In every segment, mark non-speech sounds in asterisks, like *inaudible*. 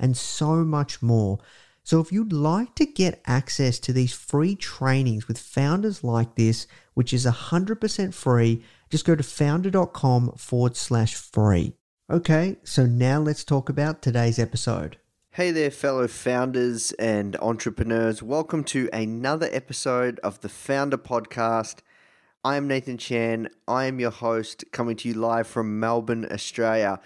and so much more. So, if you'd like to get access to these free trainings with founders like this, which is 100% free, just go to foundr.com forward slash free. Okay, so now let's talk about today's episode. Hey there, fellow founders and entrepreneurs. Welcome to another episode of the Foundr Podcast. I am Nathan Chan. I am your host, coming to you live from Melbourne, Australia.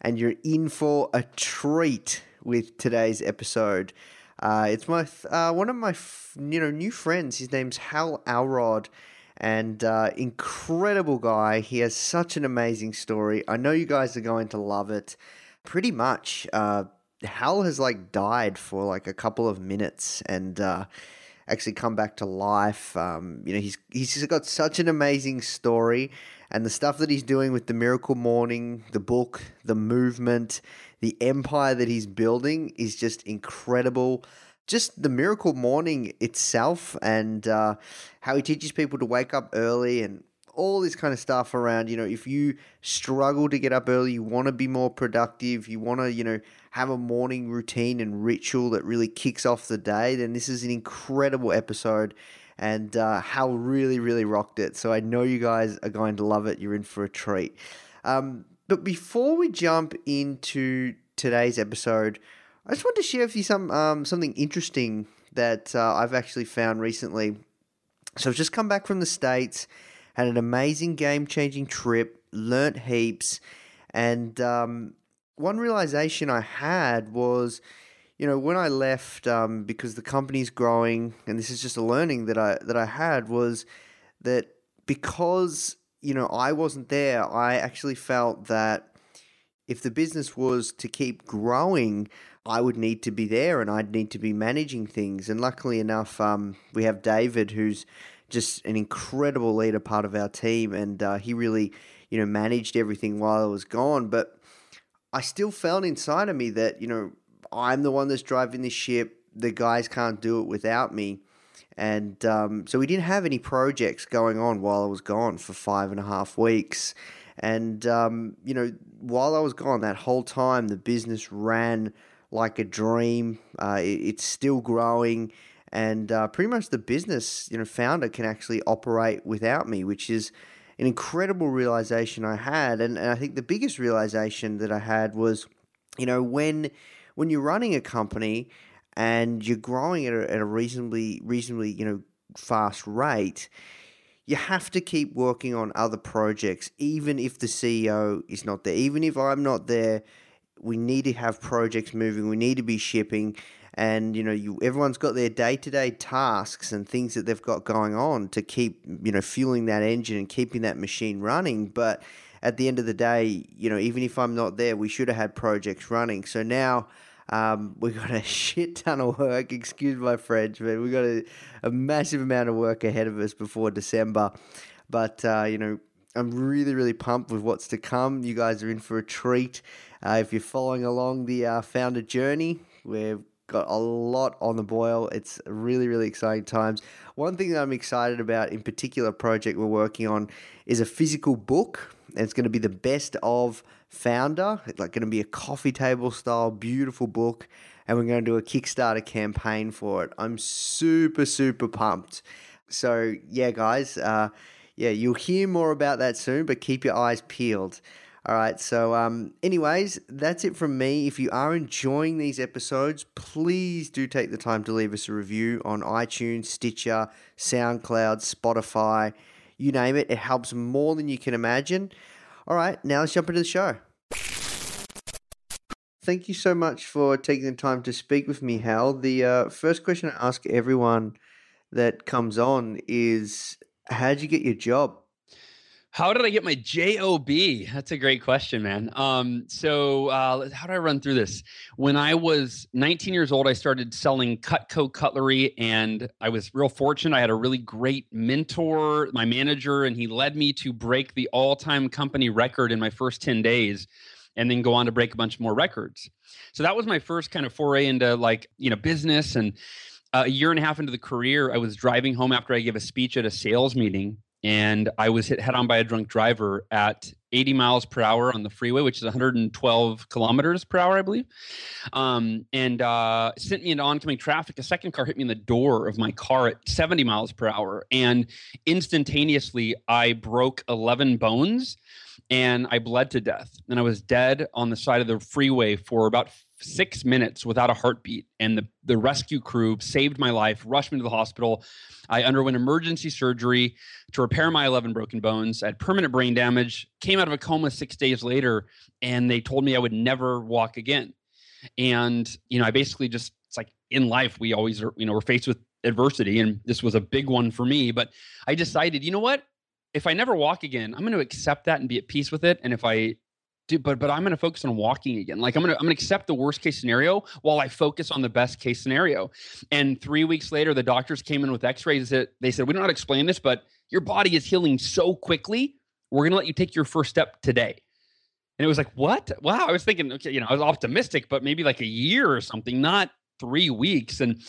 And you're in for a treat with today's episode. Uh, it's my uh, one of my f- you know new friends. His name's Hal Elrod, and uh, incredible guy. He has such an amazing story. I know you guys are going to love it. Pretty much, uh, Hal has like died for like a couple of minutes and uh, actually come back to life. Um, you know, he's he's got such an amazing story, and the stuff that he's doing with the Miracle Morning, the book, the movement, the empire that he's building is just incredible. Just the Miracle Morning itself, and uh, how he teaches people to wake up early and all this kind of stuff around, you know, if you struggle to get up early, you want to be more productive, you want to, you know, have a morning routine and ritual that really kicks off the day, then this is an incredible episode. And uh, Hal really, really rocked it. So I know you guys are going to love it. You're in for a treat. Um, but before we jump into today's episode, I just want to share with you some um, something interesting that uh, I've actually found recently. So I've just come back from the States had an amazing game changing trip, learnt heaps, and um, one realization I had was, you know, when I left um, because the company's growing, and this is just a learning that I that I had was that because you know I wasn't there, I actually felt that if the business was to keep growing, I would need to be there and I'd need to be managing things. And luckily enough, um, we have David, who's just an incredible leader, part of our team, and uh, he really, you know, managed everything while I was gone. But I still felt inside of me that you know I'm the one that's driving this ship. The guys can't do it without me. And um, so we didn't have any projects going on while I was gone for five and a half weeks. And, um, you know, while I was gone that whole time, the business ran like a dream. Uh, it, it's still growing. And uh, pretty much the business, you know, founder can actually operate without me, which is an incredible realization I had. And, and I think the biggest realization that I had was, you know, when when you're running a company and you're growing at a, at a reasonably reasonably you know fast rate, you have to keep working on other projects, even if the CEO is not there. Even if I'm not there, we need to have projects moving. We need to be shipping. and you know you everyone's got their day-to-day tasks and things that they've got going on to keep you know fueling that engine and keeping that machine running but at the end of the day you know even if i'm not there we should have had projects running so now um, *laughs* we've got a shit ton of work excuse my french but we've got a, a massive amount of work ahead of us before december but uh, you know i'm really really pumped with what's to come you guys are in for a treat uh, if you're following along the uh, founder journey we've got a lot on the boil. It's really, really exciting times. One thing that I'm excited about in particular project we're working on is a physical book. And it's going to be the best of founder. It's like going to be a coffee table style, beautiful book. And we're going to do a Kickstarter campaign for it. I'm super, super pumped. So, yeah, guys, uh, yeah, you'll hear more about that soon, but keep your eyes peeled. All right. So, um, anyways, that's it from me. If you are enjoying these episodes, please do take the time to leave us a review on iTunes, Stitcher, SoundCloud, Spotify, you name it. It helps more than you can imagine. All right. Now let's jump into the show. Thank you so much for taking the time to speak with me, Hal. The uh, first question I ask everyone that comes on is How'd you get your job? How did I get my job? That's a great question, man. Um, so uh, how do I run through this? When I was 19 years old, I started selling Cutco cutlery, and I was real fortunate. I had a really great mentor, my manager, and he led me to break the all-time company record in my first 10 days, and then go on to break a bunch more records. So that was my first kind of foray into like you know business and. Uh, a year and a half into the career, I was driving home after I gave a speech at a sales meeting, and I was hit head on by a drunk driver at 80 miles per hour on the freeway, which is 112 kilometers per hour, I believe, um, and uh, sent me into oncoming traffic. A second car hit me in the door of my car at 70 miles per hour, and instantaneously I broke 11 bones and I bled to death. And I was dead on the side of the freeway for about six minutes without a heartbeat. And the, the rescue crew saved my life, rushed me to the hospital. I underwent emergency surgery to repair my 11 broken bones. I had permanent brain damage, came out of a coma six days later, and they told me I would never walk again. And, you know, I basically just, it's like in life, we always are, you know, we're faced with adversity. And this was a big one for me. But I decided, you know what? If I never walk again, I'm going to accept that and be at peace with it. And if I Dude, but but I'm going to focus on walking again. Like I'm going to I'm going to accept the worst case scenario while I focus on the best case scenario. And three weeks later, the doctors came in with X-rays. That they said we don't know how to explain this, but your body is healing so quickly. We're going to let you take your first step today. And it was like, what? Wow. I was thinking, okay, you know, I was optimistic, but maybe like a year or something, not three weeks. And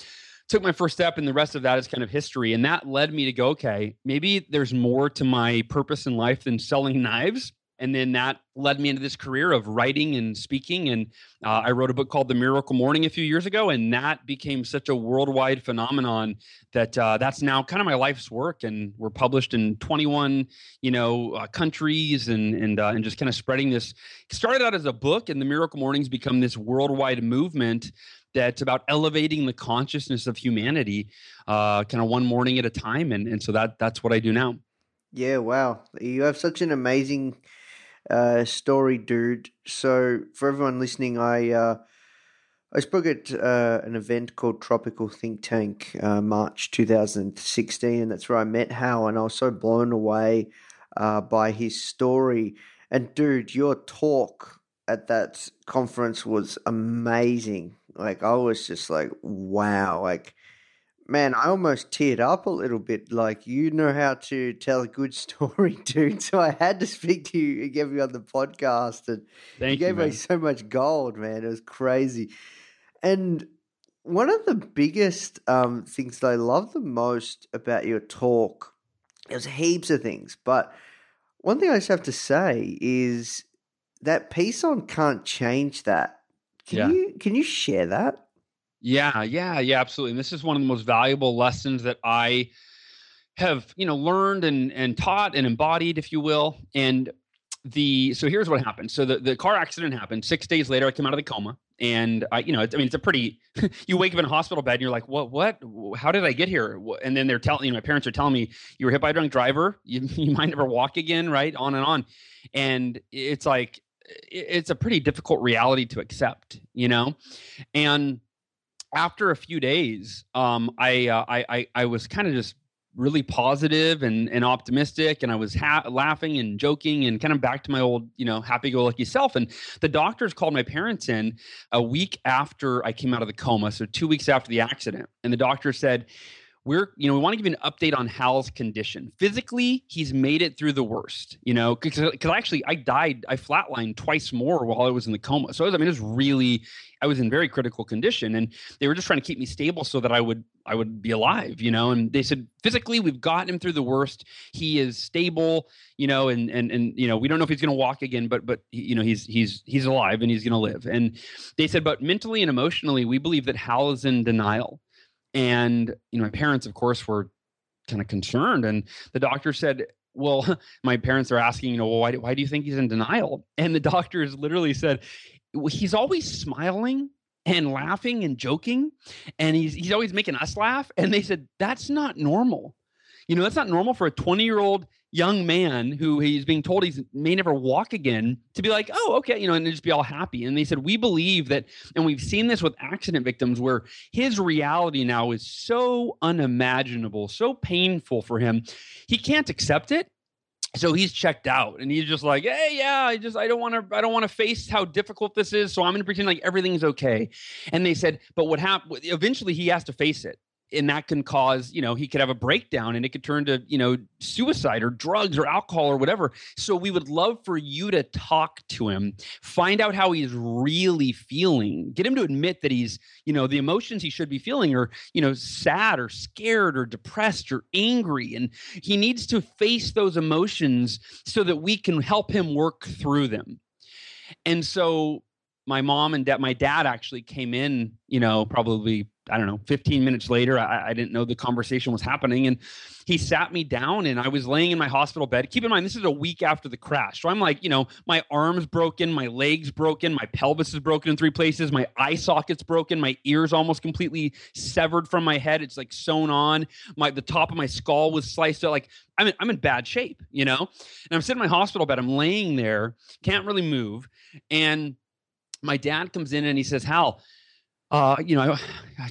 took my first step, and the rest of that is kind of history. And that led me to go, okay, maybe there's more to my purpose in life than selling knives and then that led me into this career of writing and speaking and uh, i wrote a book called the miracle morning a few years ago and that became such a worldwide phenomenon that uh, that's now kind of my life's work and we're published in 21 you know uh, countries and and uh, and just kind of spreading this. Started out as a book and the miracle mornings become this worldwide movement that's about elevating the consciousness of humanity uh, kind of one morning at a time and and so that that's what i do now. Yeah wow. You have such an amazing uh, story, dude. So for everyone listening, I uh, I spoke at uh, an event called Tropical Think Tank, uh, March 2016, and that's where I met Hal, and I was so blown away uh, by his story. And dude, your talk at that conference was amazing. Like I was just like, wow, like man, I almost teared up a little bit. Like, you know how to tell a good *laughs* story, dude. So I had to speak to you and get you on the podcast. And Thank you gave you, me so much gold, man. It was crazy. And one of the biggest um, things that I love the most about your talk, there's heaps of things, but one thing I just have to say is that piece on can't change that. Can Yeah. you can you share that? Yeah, yeah, yeah, absolutely. And this is one of the most valuable lessons that I have, you know, learned and and taught and embodied, if you will. And the so here's what happened. So the, the car accident happened. Six days later, I came out of the coma, and I, you know, it's, I mean, it's a pretty. *laughs* you wake up in a hospital bed, and you're like, what, what? How did I get here? And then they're telling, you know, my parents are telling me you were hit by a drunk driver. *laughs* You you might never walk again, right? On and on, and it's like it- it's a pretty difficult reality to accept, you know, and after a few days, um, I, uh, I, I I was kind of just really positive and and optimistic, and I was ha- laughing and joking and kind of back to my old you know happy-go-lucky self. And the doctors called my parents in a week after I came out of the coma, so two weeks after the accident, and the doctor said we're you know we want to give you an update on hal's condition. Physically he's made it through the worst you know because actually i died i flatlined twice more while i was in the coma. So i, was, I mean it was really i was in very critical condition and they were just trying to keep me stable so that i would i would be alive you know and they said physically we've gotten him through the worst. He is stable you know and and and you know we don't know if he's going to walk again but but you know he's he's he's alive and he's going to live. And they said but mentally and emotionally we believe that hal is in denial and you know my parents of course were kind of concerned and the doctor said well *laughs* my parents are asking you know well, why, do, why do you think he's in denial? And the *laughs* doctors literally said he's always smiling and laughing and joking and he's he's always making us laugh and they said that's not normal. You know that's not normal for a 20 year old young man who he's being told he may never walk again to be like, oh, okay, you know, and just be all happy. And they said, we believe that, and we've seen this with accident victims where his reality now is so unimaginable, so painful for him, he can't accept it. So he's checked out and he's just like, hey, yeah, I just I don't want to I don't want to face how difficult this is. So I'm gonna pretend like everything's okay. And they said, but what happened eventually he has to face it and that can cause you know he could have a breakdown and it could turn to you know suicide or drugs or alcohol or whatever. So we would love for you to talk to him find out how he's really feeling get him to admit that he's you know the emotions he should be feeling are you know sad or scared or depressed or angry. And he needs to face those emotions so that we can help him work through them. And so my mom and dad my dad actually came in you know probably I don't know, 15 minutes later, I, I, didn't know the conversation was happening. And he sat me down and I was laying in my hospital bed. Keep in mind, this is a week after the crash. So I'm like, you know, my arm's broken, my legs broken, my pelvis is broken in three places, my eye socket's broken, my ears almost completely severed from my head. It's like sewn on. My the top of my skull was sliced out. Like I'm in, I'm in bad shape, you know? And I'm sitting in my hospital bed. I'm laying there, can't really move. And my dad comes in and he says, Hal, uh, you know,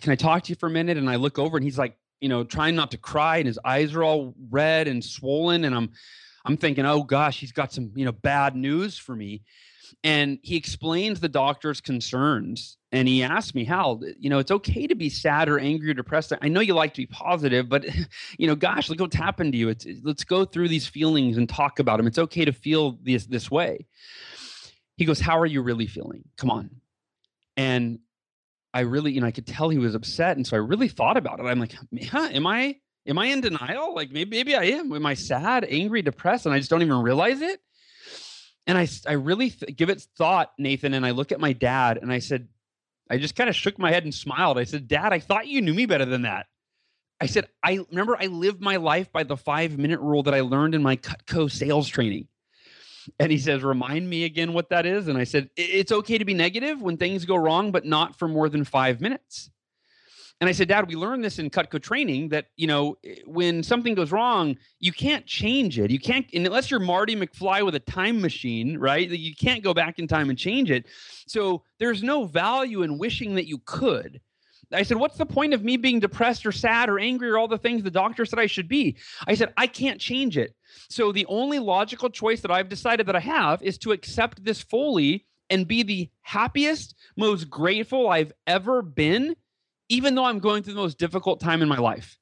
can I talk to you for a minute? And I look over and he's like, you know, trying not to cry and his eyes are all red and swollen. And I'm, I'm thinking, oh gosh, he's got some, you know, bad news for me. And he explains the doctor's concerns. And he asked me, Hal, you know, it's okay to be sad or angry or depressed. I know you like to be positive, but, *laughs* you know, gosh, look what's happened to you. It's, let's go through these feelings and talk about them. It's okay to feel this, this way. He goes, How are you really feeling? Come on. And I really, you know, I could tell he was upset, and so I really thought about it. I'm like, huh, am I, am I in denial? Like maybe, maybe I am. Am I sad, angry, depressed, and I just don't even realize it? And I, I really th- give it thought, Nathan. And I look at my dad, and I said, I just kind of shook my head and smiled. I said, Dad, I thought you knew me better than that. I said, I remember I lived my life by the five minute rule that I learned in my Cutco sales training. *laughs* And he says, Remind me again what that is. And I said, It's okay to be negative when things go wrong, but not for more than five minutes. And I said, Dad, we learned this in Cutco training that, you know, eh, when something goes wrong, you can't change it. You can't, unless you're Marty McFly with a time machine, right? You can't go back in time and change it. So there's no value in wishing that you could. I said, What's the point of me being depressed or sad or angry or all the things the doctor said I should be? I said, I can't change it. So the only logical choice that I've decided that I have is to accept this fully and be the happiest, most grateful I've ever been, even though I'm going through the most difficult time in my life.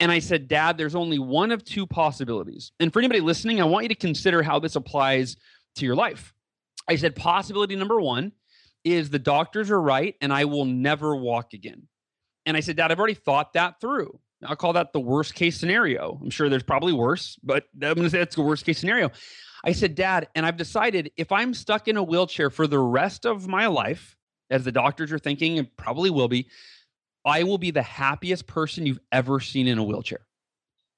And I said, Dad, there's only one of two possibilities. And for anybody listening, I want you to consider how this applies to your life. I said, possibility number one is the doctors are right and I will never walk again. And I said, Dad, I've already thought that through. I'll call that the worst case scenario. I'm sure there's probably worse, but I'm going to say that's the worst case scenario. I said, Dad, and I've decided if I'm stuck in a wheelchair for the rest of my life, as the doctors are thinking and probably will be, I will be the happiest person you've ever seen in a wheelchair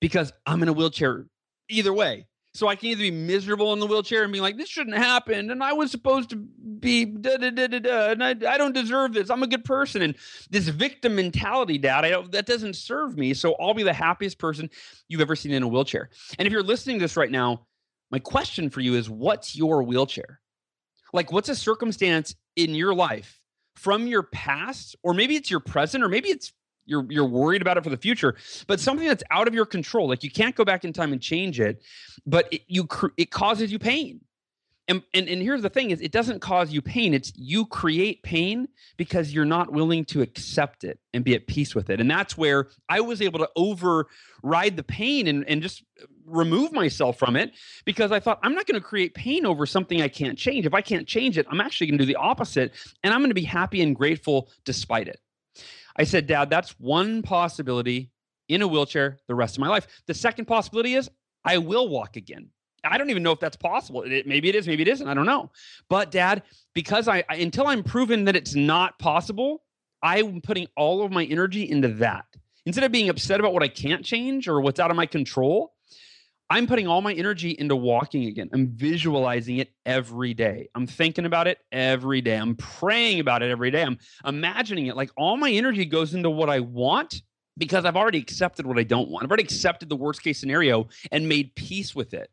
because I'm in a wheelchair either way. So I can either be miserable in the wheelchair and be like, this shouldn't happen. And I was supposed to be da da da da da. And I, I don't deserve this. I'm a good person. And this victim mentality, dad, I don't, that doesn't serve me. So I'll be the happiest person you've ever seen in a wheelchair. And if you're listening to this right now, my question for you is what's your wheelchair? Like, what's a circumstance in your life from your past, or maybe it's your present, or maybe it's you're you're worried about it for the future, but something that's out of your control. Like you can't go back in time and change it, but it, you it causes you pain. And, and and here's the thing is it doesn't cause you pain it's you create pain because you're not willing to accept it and be at peace with it and that's where i was able to override the pain and, and just remove myself from it because i thought i'm not going to create pain over something i can't change if i can't change it i'm actually going to do the opposite and i'm going to be happy and grateful despite it I said, Dad, that's one possibility in a wheelchair the rest of my life. The second possibility is I will walk again. I don't even know if that's possible. It, maybe it is, maybe it isn't. I don't know. But dad, because I, I until I'm proven that it's not possible, I'm putting all of my energy into that. Instead of being upset about what I can't change or what's out of my control, I'm putting all my energy into walking again. I'm visualizing it every day. I'm thinking about it every day. I'm praying about it every day. I'm imagining it. Like all my energy goes into what I want because I've already accepted what I don't want. I've already accepted the worst case scenario and made peace with it.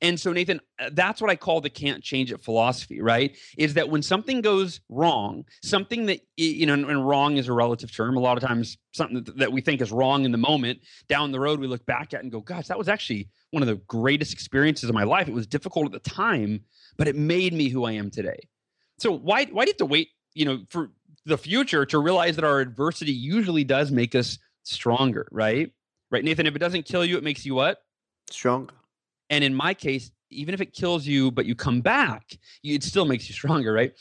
And so, Nathan, uh, that's what I call the can't change it philosophy, right? Is that when something goes wrong, something that, you know, and wrong is a relative term. A lot of times, something that we think is wrong in the moment, down the road, we look back at and go, gosh, that was actually one of the greatest experiences of my life. It was difficult at the time, but it made me who I am today. So, why, why do you have to wait, you know, for the future to realize that our adversity usually does make us stronger, right? Right, Nathan, if it doesn't kill you, it makes you what? Stronger. And in my case, even if it kills you, but you come back, it still makes you stronger, right?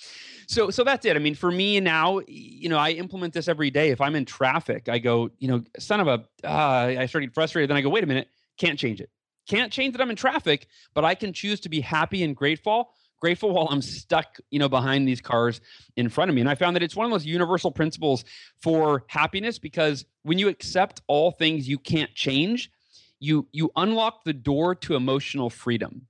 So, so that's it. I mean, for me now, you know, I implement this every day. If I'm in traffic, I go, you know, son of a, uh, I started frustrated. Then I go, wait a minute, can't change it. Can't change that I'm in traffic, but I can choose to be happy and grateful grateful while I'm stuck, you know, behind these cars in front of me. And I found that it's one of those universal principles for happiness because when you accept all things you can't change, you you unlock the door to emotional freedom.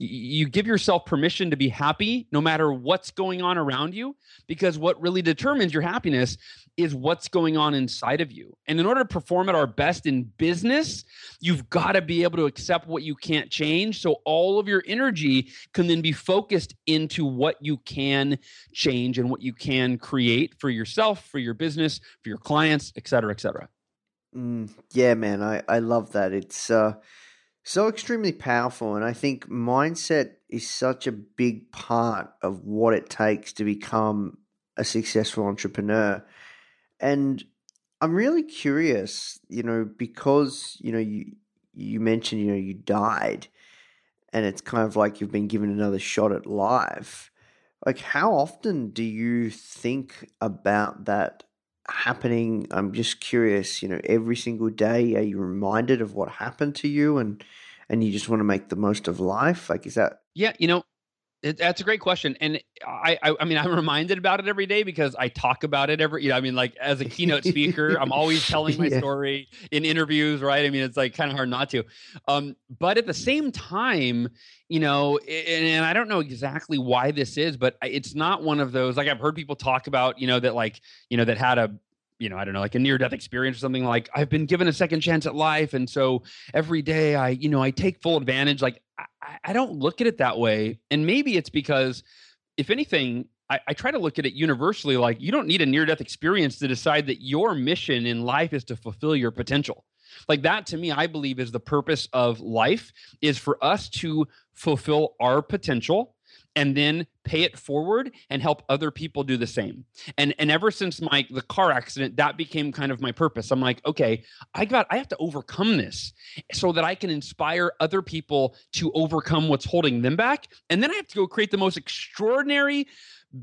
You give yourself permission to be happy no matter what's going on around you because what really determines your happiness is what's going on inside of you. And in order to perform at our best in business you've got to be able to accept what you can't change. So all of your energy can then be focused into what you can change and what you can create for yourself for your business for your clients et cetera et cetera Mm, yeah, man, I, I love that. It's uh, so extremely powerful. And I think mindset is such a big part of what it takes to become a successful entrepreneur. And I'm really curious, you know, because, you know, you, you mentioned, you know, you died and it's kind of like you've been given another shot at life. Like, how often do you think about that happening? I'm just curious, you know, every single day, are you reminded of what happened to you and and you just want to make the most of life? Like, is that? Yeah, you know, it, that's a great question, and I, I, I, mean, I'm reminded about it every day because I talk about it every. You know, I mean, like as a keynote speaker, I'm always *laughs* telling my yeah. story in interviews, right? I mean, it's like kind of hard not to. Um, but at the same time, you know, and, and I don't know exactly why this is, but it's not one of those. Like I've heard people talk about, you know, that like you know that had a you know, I don't know, like a near death experience or something like I've been given a second chance at life. And so every day I, you know, I take full advantage. Like I, I don't look at it that way. And maybe it's because, if anything, I, I try to look at it universally like you don't need a near death experience to decide that your mission in life is to fulfill your potential. Like that to me, I believe is the purpose of life is for us to fulfill our potential and then pay it forward and help other people do the same. And and ever since my the car accident, that became kind of my purpose. I'm like, okay, I got I have to overcome this so that I can inspire other people to overcome what's holding them back. And then I have to go create the most extraordinary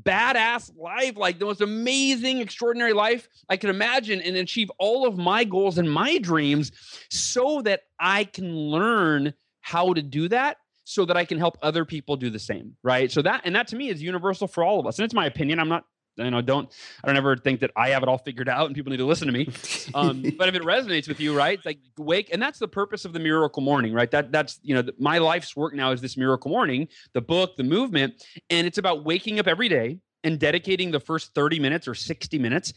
badass life, like the most amazing, extraordinary life I can imagine and achieve all of my goals and my dreams so that I can learn how to do that so that I can help other people do the same, right? So that and that to me is universal for all of us. And it's my opinion. I'm not you know don't i don't ever think that i have it all figured out and people need to listen to me um, *laughs* but if it resonates with you right like wake and that's the purpose of the miracle morning right that that's you know the, my life's work now is this miracle morning the book the movement and it's about waking up every day and dedicating the first 30 minutes or 60 minutes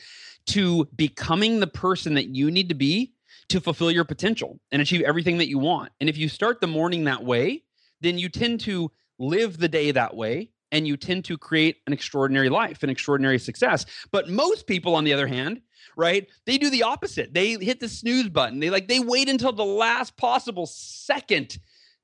to becoming the person that you need to be to fulfill your potential and achieve everything that you want and if you start the morning that way then you tend to live the day that way and you tend to create an extraordinary life, an extraordinary success. But most people, on the other hand, right, they do the opposite. They hit the snooze button. They like they wait until the last possible second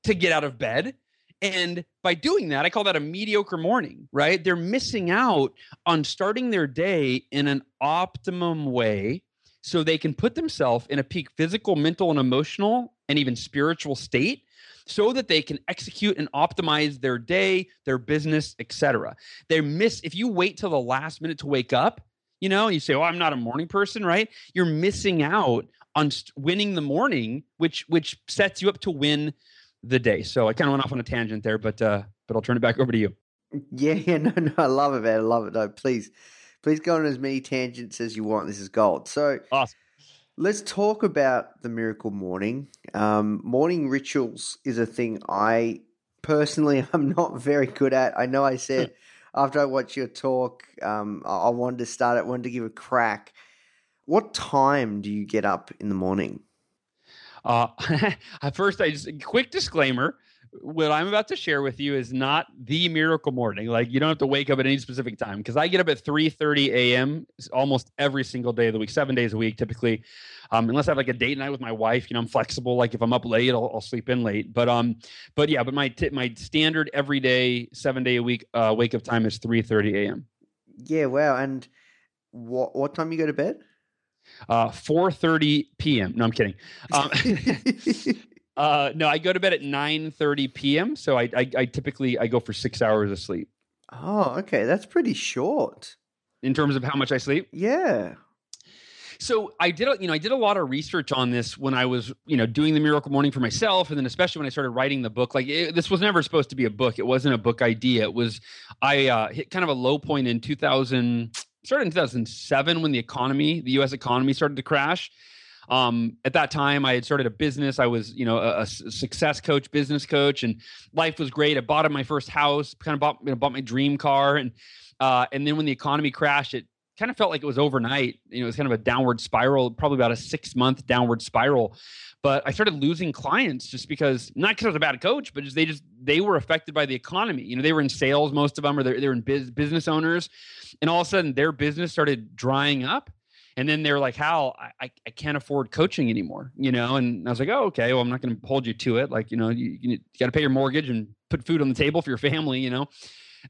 to get out of bed. And by doing that, I call that a mediocre morning, right? They're missing out on starting their day in an optimum way so they can put themselves in a peak physical, mental, and emotional, and even spiritual state so that they can execute and optimize their day, their business, etc. They miss if you wait till the last minute to wake up, you know, you say, "Oh, I'm not a morning person," right? You're missing out on winning the morning, which which sets you up to win the day. So I kind of went off on a tangent there, but uh, but I'll turn it back over to you. Yeah, *laughs* yeah, no, no, I love it, man. I love it. No, please, please go on as many tangents as you want. This is gold. So awesome. Let's talk about the miracle morning. Um, morning rituals is a thing I personally *laughs* am not very good at. I know I said *laughs* after I watched your talk, um, I wanted to start it, wanted to give a crack. What time do you get up in the morning? Uh, *laughs* at first, I just quick disclaimer: what I'm about to share with you is not the miracle morning. Like you don't have to wake up at any specific time because I get up at 3:30 a.m. almost every single day of the week, seven days a week typically. Um, unless I have like a date night with my wife, you know, I'm flexible. Like if I'm up late, I'll, I'll sleep in late. But um, but yeah, but my t- my standard everyday seven day a week uh, wake up time is 3:30 a.m. Yeah, wow. And what what time you go to bed? Uh, 4:30 p.m. No, I'm kidding. Um, *laughs* *laughs* Uh, no, I go to bed at nine thirty p.m. So I, I, I typically I go for six hours of sleep. Oh, okay, that's pretty short in terms of how much I sleep. Yeah. So I did, you know, I did a lot of research on this when I was, you know, doing the Miracle Morning for myself, and then especially when I started writing the book. Like it, this was never supposed to be a book; it wasn't a book idea. It was I uh, hit kind of a low point in 2000, started in 2007 when the economy, the U.S. economy, started to crash um, at that time, I had started a business. I was, you know, a, a, success coach, business coach, and life was great. I bought my first house, kind of bought, you know, bought my dream car, and uh, and then when the economy crashed, it kind of felt like it was overnight. You know, it was kind of a downward spiral, probably about a six month downward spiral. But I started losing clients just because, not because I was a bad coach, but just they just they were affected by the economy. You know, they were in sales, most of them, or they're, in biz, business owners, and all of a sudden their business started drying up and then they're like, Hal, I, I can't afford coaching anymore, you know? And I was like, oh, okay, well, I'm not going to hold you to it. Like, you know, you, you got to pay your mortgage and put food on the table for your family, you know?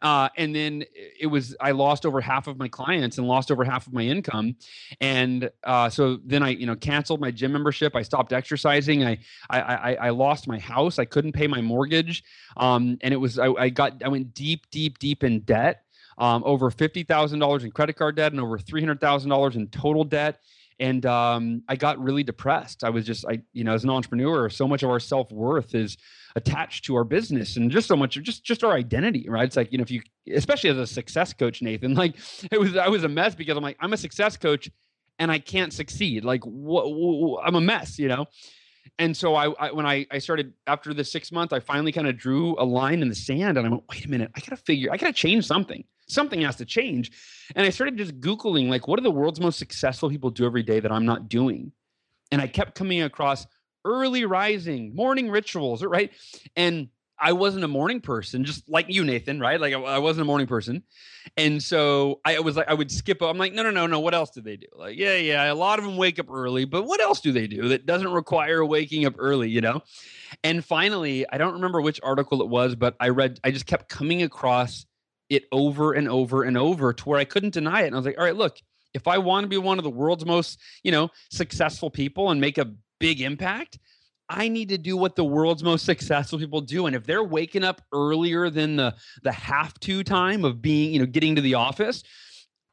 Uh, and then it was I lost over half of my clients and lost over half of my income, and uh, so then I you know canceled my gym membership. I stopped exercising. I I I, I lost my house. I couldn't pay my mortgage, um, and it was I, I got I went deep deep deep in debt um, over $50,000 in credit card debt and over $300,000 in total debt. And um, I got really depressed. I was just, I, you know, as an entrepreneur, so much of our self worth is attached to our business and just so much of just, just our identity, right? It's like, you know, if you, especially as a success coach, Nathan, *laughs* like it was, I was a mess because I'm like, I'm a success coach and I can't succeed. Like, what, what I'm a mess, you know? and so I, I, when I, I started after the six month, I finally kind of drew a line in the sand and I went, wait a minute, I gotta figure, I gotta change something. Something has to change. And I started just Googling like what are the world's most successful people do every day that I'm not doing? And I kept coming across early rising, morning rituals, right? And I wasn't a morning person, just like you, Nathan, right? Like I, I, wasn't a morning person, and so I was like, I would skip. I'm like, no, no, no, no. What else do they do? Like, yeah, yeah. A lot of them wake up early, but what else do they do that doesn't require waking up early? You know. And finally, I don't remember which article it was, but I read. I just kept coming across it over and over and over to where I couldn't deny it. And I was like, all right, look, if I want to be one of the world's most, you know, successful people and make a big impact, I need to do what the world's most successful people do. And if they're waking up earlier than the the have to time of being, you know, getting to the office,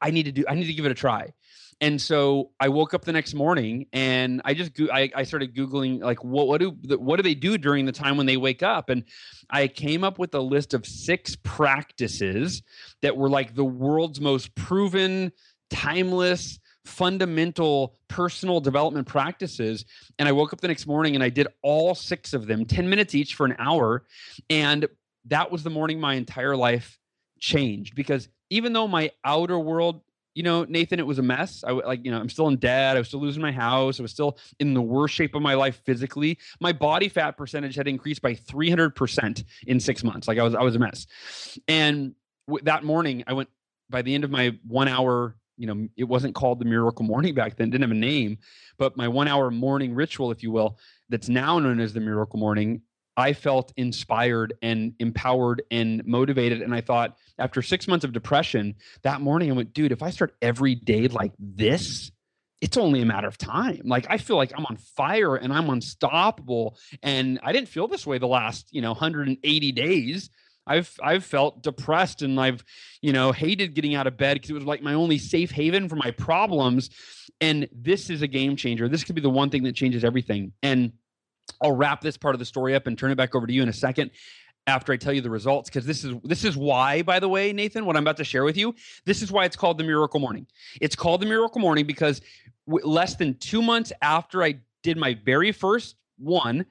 I need to do I need to give it a try. And so I woke up the next morning and I just I, I started googling like what what do what do they do during the time when they wake up and I came up with a list of six practices that were like the world's most proven timeless fundamental personal development practices. And I woke up the next morning and I did all six of them, 10 minutes each for an hour. And that was the morning my entire life changed because even though my outer world you know, Nathan, it was a mess. I like, you know, I'm still in debt. I was still losing my house. I was still in the worst shape of my life physically. My body fat percentage had increased by 300% in six months. Like I was, I was a mess. And w- that morning, I went by the end of my one hour. You know, it wasn't called the Miracle Morning back then; didn't have a name, but my one hour morning ritual, if you will, that's now known as the Miracle Morning. I felt inspired and empowered and motivated. And I thought, after six months of depression, that morning I went, dude, if I start every day like this, it's only a matter of time. Like I feel like I'm on fire and I'm unstoppable. And I didn't feel this way the last, you know, 180 days. I've I've felt depressed and I've, you know, hated getting out of bed because it was like my only safe haven for my problems. And this is a game changer. This could be the one thing that changes everything. And I'll wrap this part of the story up and turn it back over to you in a second after I tell you the results because this is this is why by the way Nathan what I'm about to share with you this is why it's called the miracle morning. It's called the miracle morning because w- less than 2 months after I did my very first one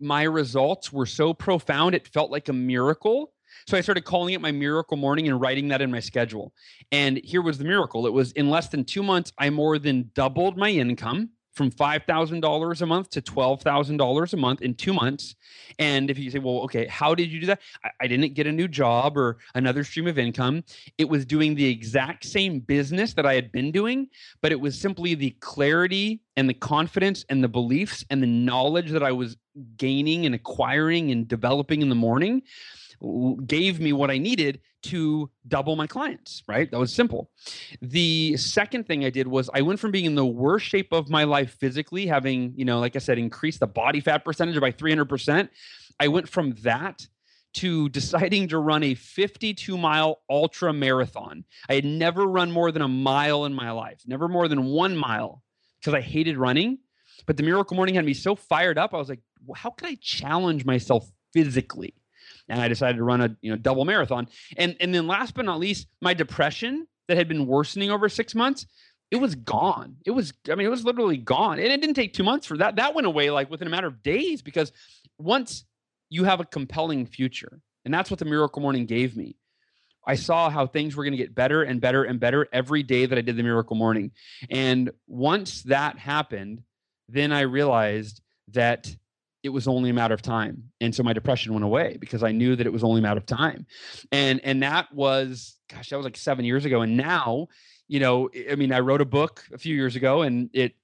my results were so profound it felt like a miracle. So I started calling it my miracle morning and writing that in my schedule. And here was the miracle. It was in less than 2 months I more than doubled my income from $5,000 a month to $12,000 a month in two months. And if you say, well, okay, how did you do that? I, I, didn't get a new job or another stream of income. It was doing the exact same business that I had been doing, but it was simply the clarity and the confidence and the beliefs and the knowledge that I was gaining and acquiring and developing in the morning gave me what I needed to double my clients, right? That was simple. The second thing I did was I went from being in the worst shape of my life physically, having, you know, like I said, increased the body fat percentage by 300%. I went from that to deciding to run a 52 mile ultra marathon. I had never run more than a mile in my life, never more than one mile because I hated running. But the Miracle Morning had me so fired up. I was like, well, how can I challenge myself physically? And I decided to run a you know double marathon. And and then last but not least, my depression that had been worsening over six months, it was gone. It was I mean it was literally gone, and it didn't take two months for that. That went away like within a matter of days because once you have a compelling future, and that's what the Miracle Morning gave me. I saw how things were going to get better and better and better every day that I did the Miracle Morning. And once that happened, then I realized that it was only a matter of time. And so my depression went away because i knew that it was only a matter of time. And and that was gosh that was like seven years ago. And now you know i mean i wrote a book a few years ago and it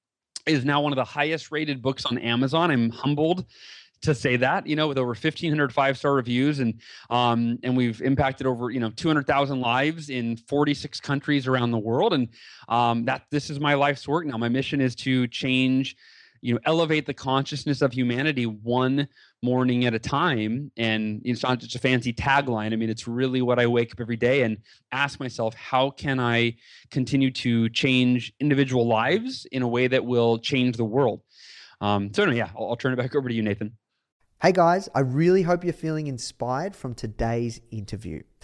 is now one of the highest rated books on amazon. I'm humbled to say that you know with over 1500 five star reviews and um and we've impacted over you know 200,000 lives in 46 countries around the world. And um that this is my life's work now. My mission is to change you know elevate the consciousness of humanity one morning at a time. And it's not just a fancy tagline. I mean it's really what i wake up every day and ask myself how can i continue to change individual lives in a way that will change the world? Um, so anyway, yeah I'll, I'll turn it back over to you nathan. Hey guys i really hope you're feeling inspired from today's interview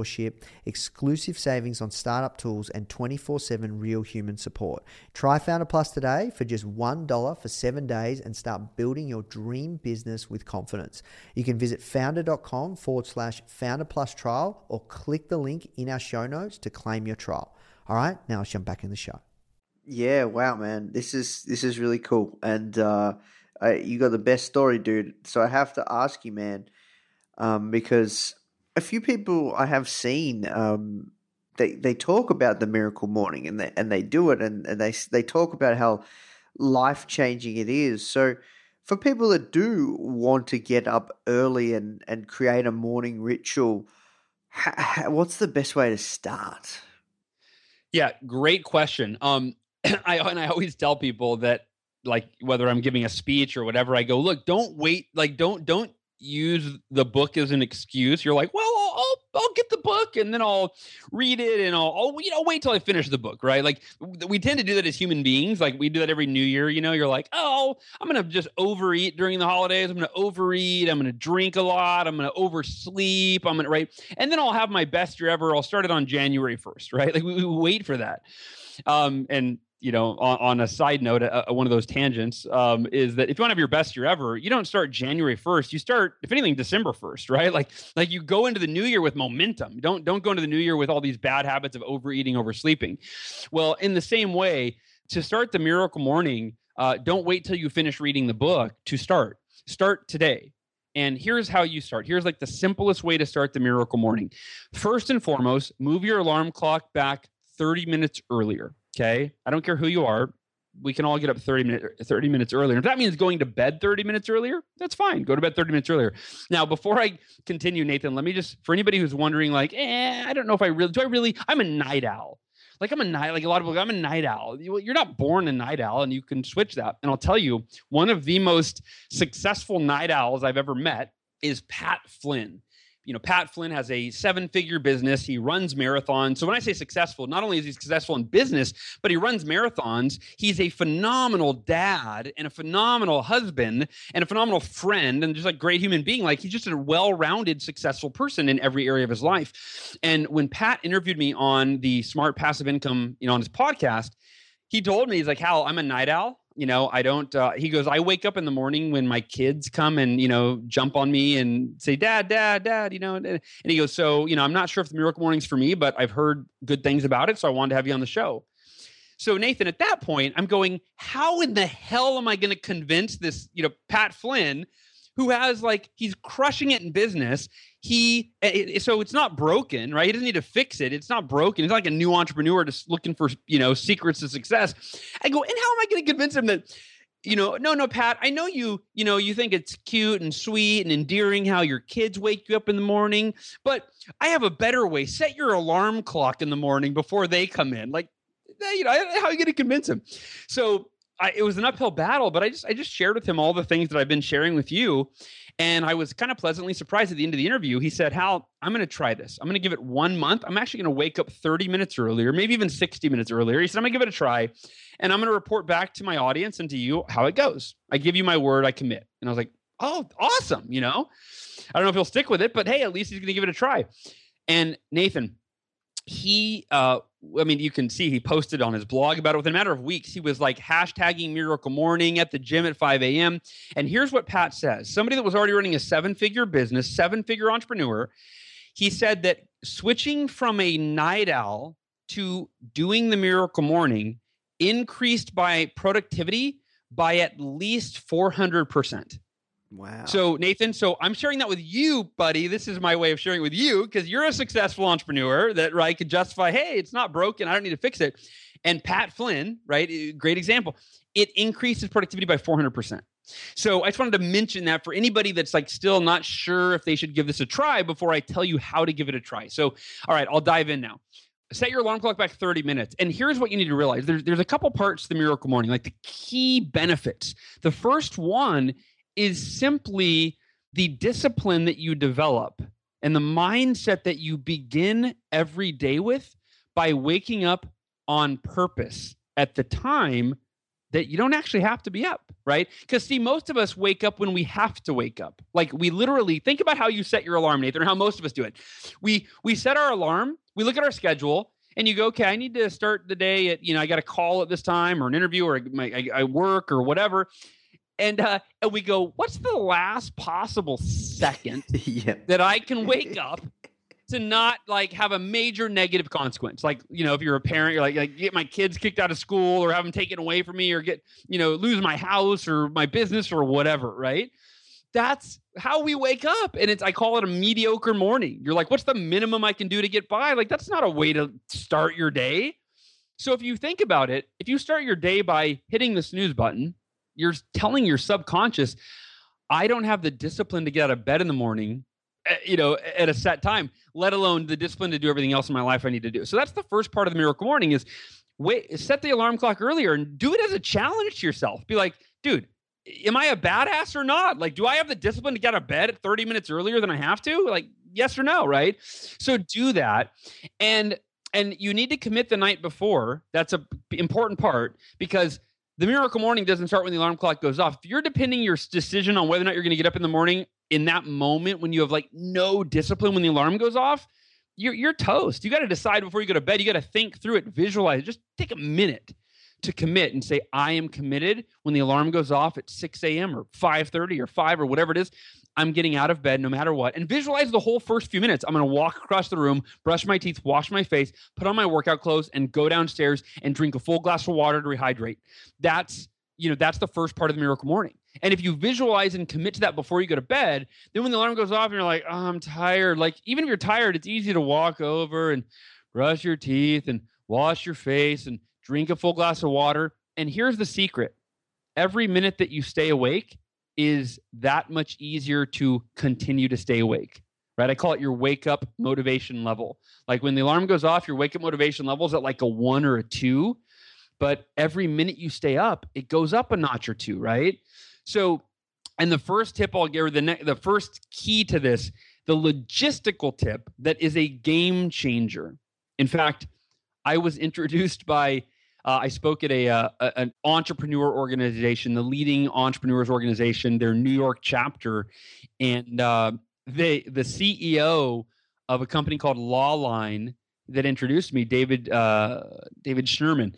mentorship exclusive savings on startup tools, and 24 7 real human support. Try Foundr Plus today for just $1 for seven days and start building your dream business with confidence. You can visit foundr.com forward slash founder plus trial or click the link in our show notes to claim your trial. All right, now let's jump back in the show. Yeah, wow, man, this is this is really cool, and uh, I, you got the best story, dude. So I have to ask you, man, um, because a few people I have seen um, they they talk about the miracle morning and they and they do it and, and they they talk about how life changing it is. So for people that do want to get up early and and create a morning ritual, what's the best way to start? Yeah, great question. Um, *clears throat* I and I always tell people that like whether I'm giving a speech or whatever, I go, look, don't wait, like don't don't use the book as an excuse. You're like, well, I'll, I'll get the book and then I'll read it and I'll, I'll you know wait till I finish the book, right? Like we tend to do that as human beings. Like we do that every New Year. You know, you're like, oh, I'm gonna just overeat during the holidays. I'm gonna overeat. I'm gonna drink a lot. I'm gonna oversleep. I'm gonna right, and then I'll have my best year ever. I'll start it on January 1st, right? Like we, we wait for that. Um, and you know, on, on a side note, uh, one of those tangents um, is that if you want to have your best year ever, you don't start January first. You start, if anything, December first, right? *laughs* Like, like you go into the new year with momentum. Don't don't go into the new year with all these bad habits of overeating, oversleeping. Well, in the same way, to start the miracle morning, uh, don't wait till you finish reading the book to start. Start today. And here's how you start. Here's like the simplest way to start the miracle morning. First and foremost, move your alarm clock back 30 minutes earlier. Okay. I don't care who you are. We can all get up 30 minutes 30 minutes earlier. If that means going to bed 30 minutes earlier, that's fine. Go to bed 30 minutes earlier. Now, before I continue, Nathan, let me just for anybody who's wondering, like, eh, I don't know if I really do I really I'm a night owl. Like I'm a night, like a lot of people, I'm a night owl. You're not born a night owl, and you can switch that. And I'll tell you, one of the most successful night owls I've ever met is Pat Flynn you know, Pat Flynn has a seven figure business. He runs marathons. So when I say successful, not only is he successful in business, but he runs marathons. He's a phenomenal dad and a phenomenal husband and a phenomenal friend and just a great human being. Like he's just a well rounded, successful person in every area of his life. And when Pat interviewed me on the Smart Passive Income, you know, on his podcast, he told me, he's like, Hal, I'm a night owl you know i don't uh, he goes i wake up in the morning when my kids come and you know jump on me and say dad dad dad you know and, and he goes so you know i'm not sure if the miracle morning's for me but i've heard good things about it so i wanted to have you on the show. So nathan at that point i'm going how in the hell am i going to convince this you know pat flynn who has like he's crushing it in business he it, so it's not broken right? He doesn't need to fix it. It's not broken. He's not like a new entrepreneur just looking for you know secrets to success. I go and how am i going to convince him that you know no no pat i know you you know you think it's cute and sweet and endearing how your kids wake you up in the morning but i have a better way. Set your alarm clock in the morning before they come in. Like eh, you know how are you going to convince him? So I, it was an uphill battle, but I just I just shared with him all the things that I've been sharing with you, and I was kind of pleasantly surprised at the end of the interview. He said, "Hal, I'm going to try this. I'm going to give it one month. I'm actually going to wake up 30 minutes earlier, maybe even 60 minutes earlier." He said, "I'm going to give it a try, and I'm going to report back to my audience and to you how it goes. I give you my word. I commit." And I was like, "Oh, awesome!" You know, I don't know if he'll stick with it, but hey, at least he's going to give it a try. And Nathan, he uh I mean, you can see he posted on his blog about it. Within a matter of weeks, he was like hashtagging Miracle Morning at the gym at 5 a.m. And here's what Pat says somebody that was already running a seven figure business, seven figure entrepreneur, he said that switching from a night owl to doing the Miracle Morning increased by productivity by at least 400%. Wow. So, Nathan, so I'm sharing that with you, buddy. This is my way of sharing with you because you're a successful entrepreneur that, right, could justify, hey, it's not broken. I don't need to fix it. And Pat Flynn, right, great example. It increases productivity by 400%. So I just wanted to mention that for anybody that's like still not sure if they should give this a try before I tell you how to give it a try. So, all right, I'll dive in now. Set your alarm clock back 30 minutes. And here's what you need to realize there's, there's a couple parts to the miracle morning, like the key benefits. The first one is simply the discipline that you develop and the mindset that you begin every day with by waking up on purpose at the time that you don't actually have to be up, right? Because see, most of us wake up when we have to wake up. Like we literally think about how you set your alarm, Nathan, or how most of us do it. We we set our alarm, we look at our schedule, and you go, okay, I need to start the day at, you know, I got a call at this time or an interview or my, I, I work or whatever and uh, and we go, what's the last possible second *laughs* that I can wake up to not like have a major negative consequence? Like you know, if you're a parent, you're like, like get my kids kicked out of school or have them taken away from me or get you know lose my house or my business or whatever, right? That's how we wake up, and it's I call it a mediocre morning. You're like, what's the minimum I can do to get by? Like that's not a way to start your day. So if you think about it, if you start your day by hitting the snooze button you're telling your subconscious, I don't have the discipline to get out of bed in the morning, eh, you know, at a set time, let alone the discipline to do everything else in my life I need to do. So that's the first part of the miracle morning is wait, set the alarm clock earlier and do it as a challenge to yourself. Be like, dude, am I a badass or not? Like, do I have the discipline to get out of bed at 30 minutes earlier than I have to? Like, yes or no, right? So do that. And and you need to commit the night before. That's a important part because the miracle morning doesn't start when the alarm clock goes off. If you're depending your decision on whether or not you're going to get up in the morning in that moment when you have like no discipline when the alarm goes off, you're you're toast. You got to decide before you go to bed. You got to think through it, visualize. it. Just take a minute to commit and say, I am committed when the alarm goes off at 6 a.m. or 5:30 or 5 or whatever it is. I'm getting out of bed no matter what. And visualize the whole first few minutes. I'm going to walk across the room, brush my teeth, wash my face, put on my workout clothes, and go downstairs and drink a full glass of water to rehydrate. That's you know that's the first part of the miracle morning. And if you visualize and commit to that before you go to bed, then when the alarm goes off and you're like, oh, I'm tired. Like even if you're tired, it's easy to walk over and brush your teeth and wash your face and drink a full glass of water. And here's the secret every minute that you stay awake is that much easier to continue to stay awake. Right? I call it your wake up motivation level. Like when the alarm goes off, your wake up motivation level is at like a one or a two. But every minute you stay up, it goes up a notch or two, right? So, and the first tip I'll give, the ne- the first key to this, the logistical tip that is a game changer. In fact, I was introduced *laughs* by uh, I spoke at a, uh, a- an entrepreneur organization, the leading entrepreneurs organization, their New York chapter, and uh, the CEO of a company called Lawline that introduced me, David uh, David Schnurman.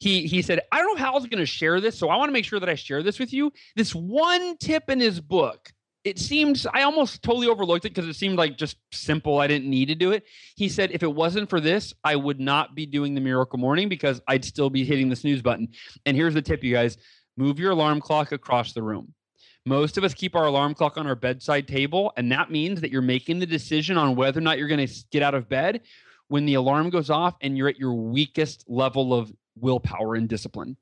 He he said, I don't know how I was going to share this, so I want to make sure that I share this with you. This one tip in his book. It seems I almost totally overlooked it because it seemed like just simple. I didn't need to do it. He said, if it wasn't for this, I would not be doing the miracle morning because I'd still be hitting the snooze button. And here's the tip, you guys move your alarm clock across the room. Most of us keep our alarm clock on our bedside table, and that means that you're making the decision on whether or not you're going to get out of bed when the alarm goes off and you're at your weakest level of willpower and discipline.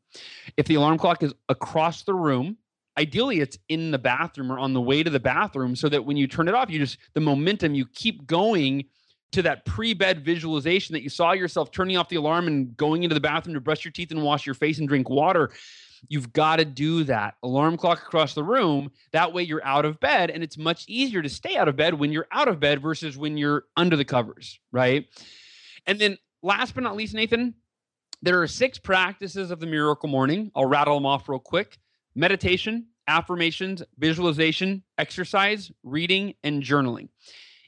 If the alarm clock is across the room, ideally it's in the bathroom or on the way to the bathroom so that when you turn it off, you just the momentum you keep going to that pre-bed visualization that you saw yourself turning off the alarm and going into the bathroom to brush your teeth and wash your face and drink water. You've got to do that. Alarm clock across the room. That way you're out of bed and it's much easier to stay out of bed when you're out of bed versus when you're under the covers, right? And then last but not least, Nathan, there are six practices of the miracle morning. I'll rattle them off real quick meditation, affirmations, visualization, exercise, reading, and journaling.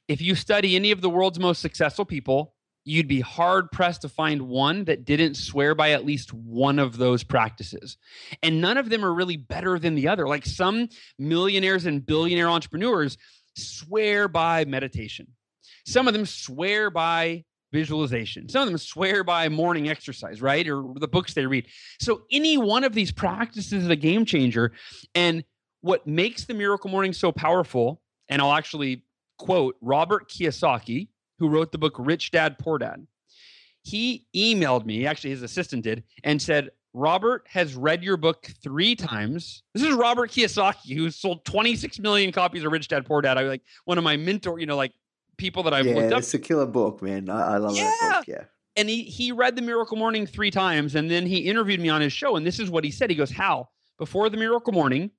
If you study any of the world's most successful people, you'd be hard pressed to find one that didn't swear by at least one of those practices. And none of them are really better than the other. Like some millionaires and billionaire entrepreneurs swear by meditation, some of them swear by visualization. Some of them swear by morning exercise, right? Or the books they read. So any one of these practices is a game changer. And what makes the miracle morning so powerful, and I'll actually quote Robert Kiyosaki, who wrote the book Rich Dad Poor Dad. He emailed me, actually his assistant did, and said, Robert has read your book three times. This is Robert Kiyosaki, who sold 26 million copies of Rich Dad Poor Dad. I like one of my mentor, you know, like people that I've yeah, looked up it's a killer book, man. I, I love that Yeah. book. Yeah. and he he read the miracle morning three times and then he interviewed me on his show and this is what he said he goes hal before the miracle morning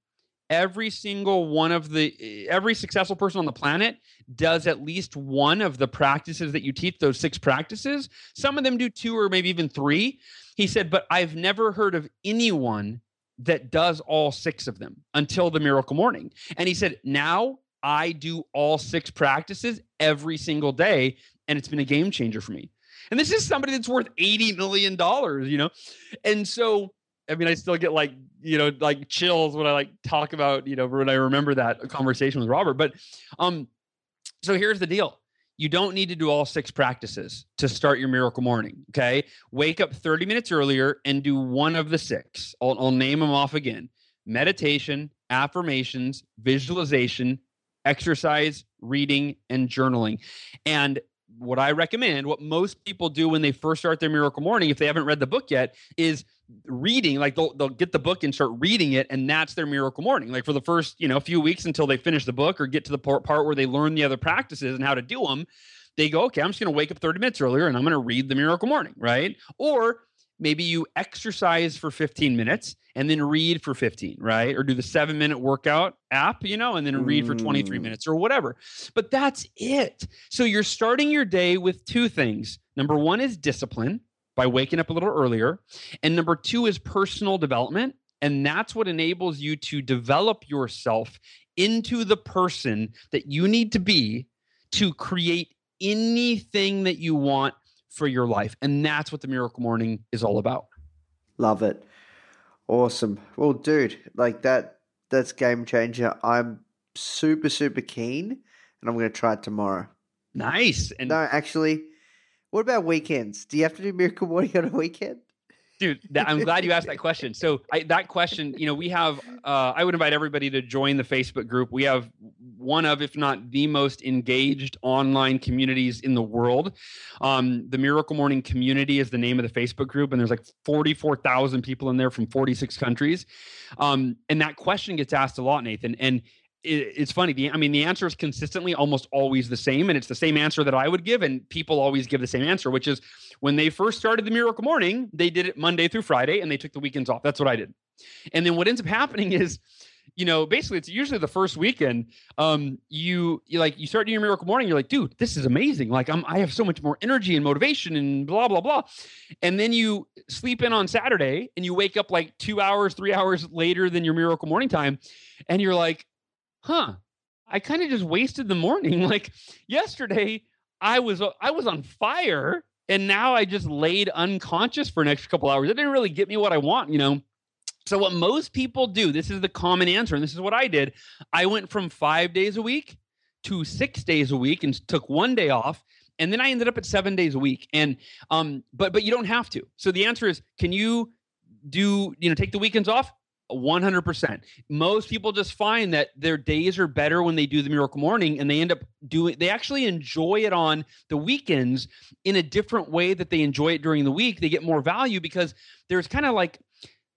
every single one of the eh, every successful person on the planet does at least one of the practices that you teach those six practices some of them do two or maybe even three he said but i've never heard of anyone that does all six of them until the miracle morning and he said now i do all six practices every single day and it's been a game changer for me. And this is somebody that's worth 80 million dollars you know? And so i mean i still get like you know like chills when i like talk about you know when i remember that conversation with robert. But um so here's the deal. You don't need to do all six practices to start your miracle morning okay? Wake up 30 minutes earlier and do one of the six. I'll, I'll name them off again. Meditation affirmations visualization exercise reading and journaling and what I recommend, what most people do when they first start their miracle morning, if they haven't read the book yet, is reading. Like they'll they'll get the book and start reading it, and that's their miracle morning. Like for the first you know few weeks until they finish the book or get to the part, part where they learn the other practices and how to do them, they go, okay, I'm just going to wake up 30 minutes earlier and I'm going to read the miracle morning, right? Or maybe you exercise for 15 minutes and then read for 15, right? Or do the seven minute workout app, you know, and then read for 23 Mm. minutes or whatever. But that's it. So you're starting your day with two things. Number one is discipline by waking up a little earlier. And number two is personal development. And that's what enables you to develop yourself into the person that you need to be to create anything that you want for your life. And that's what the Miracle Morning is all about. Love it. Awesome. Well, dude, like that that's game changer. I'm super, super keen and I'm gonna try it tomorrow. Nice. And No, actually, what about weekends? Do you have to do miracle morning *laughs* on a weekend? Dude *laughs* i'm glad you asked that question. So I, that question you know we have uh, i would invite everybody to join the facebook group. We have one of if not the most engaged online communities in the world. Um, the miracle morning community is the name of the facebook group and there's like 44000 people in there from 46 countries. Um, and that question gets asked a lot nathan. And it, it's funny. The, I mean, the answer is consistently almost always the same, and it's the same answer that I would give, and people always give the same answer, which is when they first started the Miracle Morning, they did it Monday through Friday, and they took the weekends off. That's what I did. And then what ends up happening *laughs* is, you know, basically it's usually the first weekend. Um, you you like you start doing your Miracle Morning, you're like, dude, this is amazing. Like I'm, I have so much more energy and motivation and blah blah blah. And then you sleep in on Saturday, and you wake up like two hours, three hours later than your Miracle Morning time, and you're like huh i kind of just wasted the morning. *laughs* Like yesterday i was uh, i was on fire and now i just laid unconscious for an extra couple hours. It didn't really get me what i want you know? So what most people do this is the common answer and this is what i did. I went from five days a week to six days a week and took one day off and then i ended up at seven days a week. And um but but you don't have to. So the answer is can you do you know take the weekends off 100%. Most people just find that their days are better when they do the miracle morning and they end up doing they actually enjoy it on the weekends in a different way that they enjoy it during the week. They get more value because there's kind of like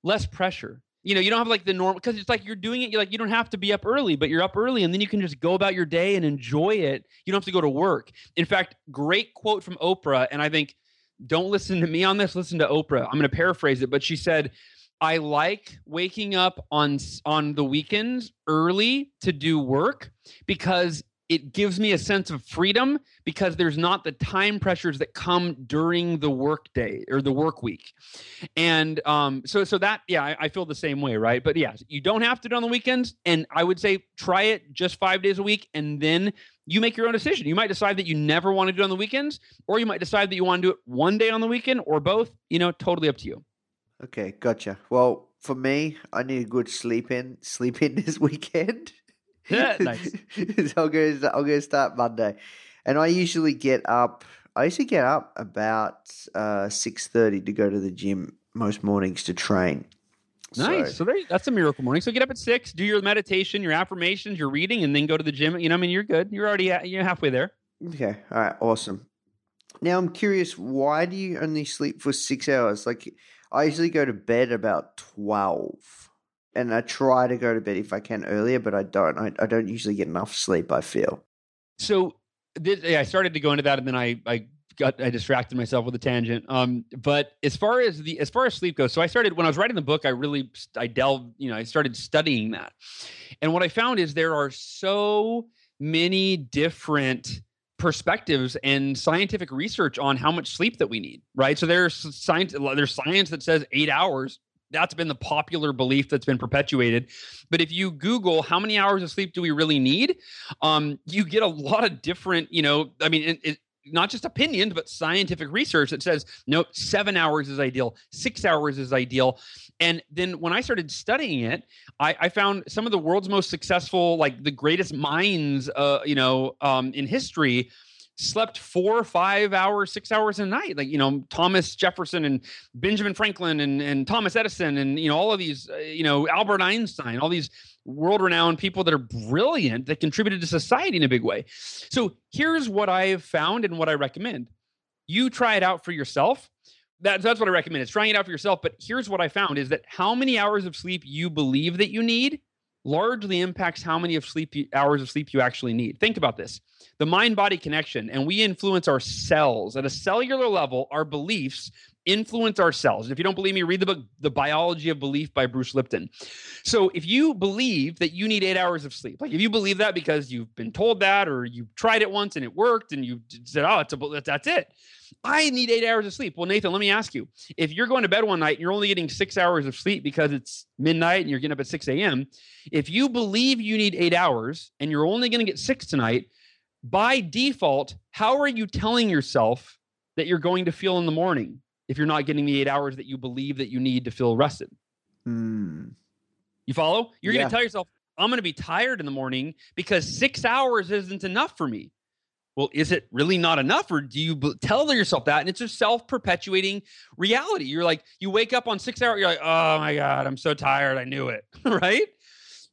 less pressure. You know, you don't have like the normal because it's like you're doing it. You're like you don't have to be up early, but you're up early, and then you can just go about your day and enjoy it. You don't have to go to work. In fact, great quote from Oprah, and I think don't listen to me on this. Listen to Oprah. I'm going to paraphrase it, but she said, I like waking up on on the weekends early to do work because it gives me a sense of freedom because there's not the time pressures that come during the work day or the work week. And um, so so that yeah I, I, feel the same way right? But yeah you don't have to do it on the weekends and i would say try it just five days a week and then you make your own decision. You might decide that you never want to do it on the weekends or you might decide that you want to do it one day on the weekend or both you know totally up to you Okay, gotcha. Well, for me, I need a good sleep in sleep in *laughs* this weekend. Yeah, *laughs* nice. so I'm gonna I'm gonna start Monday, and I usually get up. I usually get up about uh, six thirty to go to the gym most mornings to train. Nice. So, So, there, that's a miracle morning. So get up at six, do your meditation, your affirmations, your reading, and then go to the gym. You know, I mean, you're good. You're already you're halfway there. okay, all right, awesome. Now I'm curious, why do you only sleep for six hours? Like, I usually go to bed about twelve, and I try to go to bed if I can earlier, but I don't. I, I don't usually get enough sleep. I feel. So this, yeah, I started to go into that, and then I I got I distracted myself with a tangent. Um, but as far as the as far as sleep goes, so I started when I was writing the book. I really I delved, you know, I started studying that, and what I found is there are so many different perspectives and scientific research on how much sleep that we need right? So there's science there's science that says eight hours. That's been the popular belief that's been perpetuated. But if you google how many hours of sleep do we really need um, you get a lot of different you know i mean it, it, not just opinions but scientific research that says no seven hours is ideal six hours is ideal. And then when i started studying it I, I, found some of the world's most successful, like the greatest minds, uh, you know, um, in history, slept four, five hours, six hours a night. Like you know, Thomas Jefferson and Benjamin Franklin and and Thomas Edison and you know all of these, uh, you know, Albert Einstein, all these world-renowned people that are brilliant that contributed to society in a big way. So here's what I have found and what I recommend. You try it out for yourself that's that's what I recommend. Is trying it out for yourself. But here's what I found: is that how many hours of sleep you believe that you need largely impacts how many of sleep hours of sleep you actually need. Think about this: the mind-body connection, and we influence our cells at a cellular level. Our beliefs influence ourselves. If you don't believe me, read the book The Biology of Belief by Bruce Lipton. So if you believe that you need 8 hours of sleep, like if you believe that because you've been told that or you tried it once and it worked and you said, "Oh, it's a, that's it." I need 8 hours of sleep. Well, Nathan, let me ask you. If you're going to bed one night and you're only getting 6 hours of sleep because it's midnight and you're getting up at 6 a.m., if you believe you need 8 hours and you're only going to get 6 tonight, by default, how are you telling yourself that you're going to feel in the morning if you're not getting the eight hours that you believe that you need to feel rested? Hmm. You follow? You're Yeah. going to tell yourself, I'm going to be tired in the morning because six hours isn't enough for me. Well, is it really not enough, or do you b- tell yourself that? And it's a self perpetuating reality. You're like, you wake up on six hours, you're like, oh my God, I'm so tired. I knew it, *laughs* right?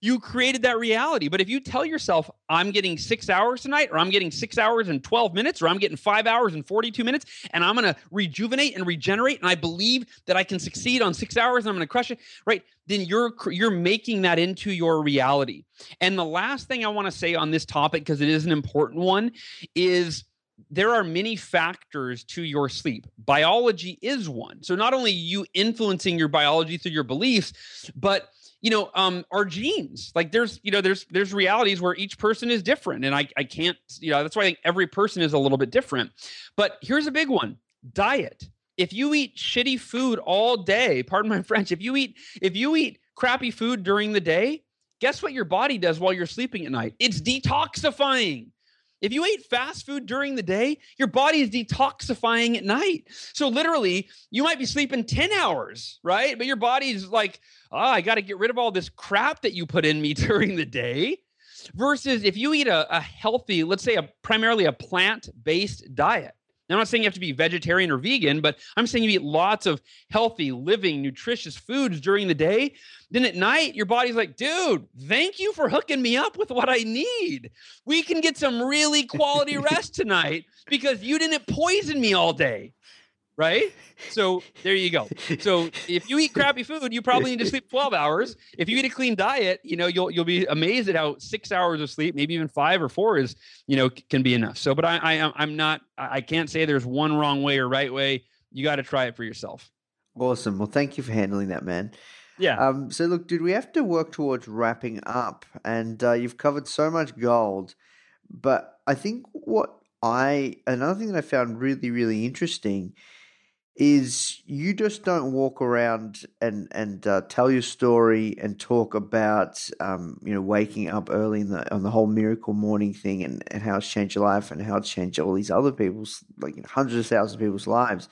You created that reality. But if you tell yourself, I'm getting six hours tonight, or I'm getting six hours and 12 minutes, or I'm getting five hours and 42 minutes, and I'm going to rejuvenate and regenerate, and I believe that I can succeed on six hours and I'm going to crush it, right? Then you're you're making that into your reality. And the last thing I want to say on this topic, because it is an important one, is there are many factors to your sleep. Biology is one. So not only you influencing your biology through your beliefs, but you know um our genes like there's you know there's there's realities where each person is different and i i can't you know that's why i think every person is a little bit different but here's a big one diet if you eat shitty food all day pardon my *laughs* french if you eat if you eat crappy food during the day guess what your body does while you're sleeping at night it's detoxifying if you ate fast food during the day, your body is detoxifying at night. So literally, you might be sleeping 10 hours, right? But your body's like, oh, I got to get rid of all this crap that you put in me *laughs* during the day. Versus if you eat a, a healthy, let's say a primarily a plant-based diet. Now, I'm not saying you have to be vegetarian or vegan, but I'm saying you eat lots of healthy, living, nutritious foods during the day. Then at night, your body's like, dude, thank you for hooking me up with what I need. We can get some really quality *laughs* rest tonight because you didn't poison me all day. Right? So there you go. So if you eat crappy food, you probably need to sleep 12 hours. If you eat a clean diet, you know, you'll you'll be amazed at how six hours of sleep, maybe even five or four is, you know, can be enough. So, but I, I I'm not I can't say there's one wrong way or right way. You got to try it for yourself. Awesome. Well, thank you for handling that, man. Yeah. Um, so, look, dude, we have to work towards wrapping up, and uh, you've covered so much gold. But I think what I another thing that I found really, really interesting is you just don't walk around and and uh, tell your story and talk about um, you know waking up early in the on the whole miracle morning thing and, and how it's changed your life and how it's changed all these other people's like you know, hundreds of thousands of people's lives.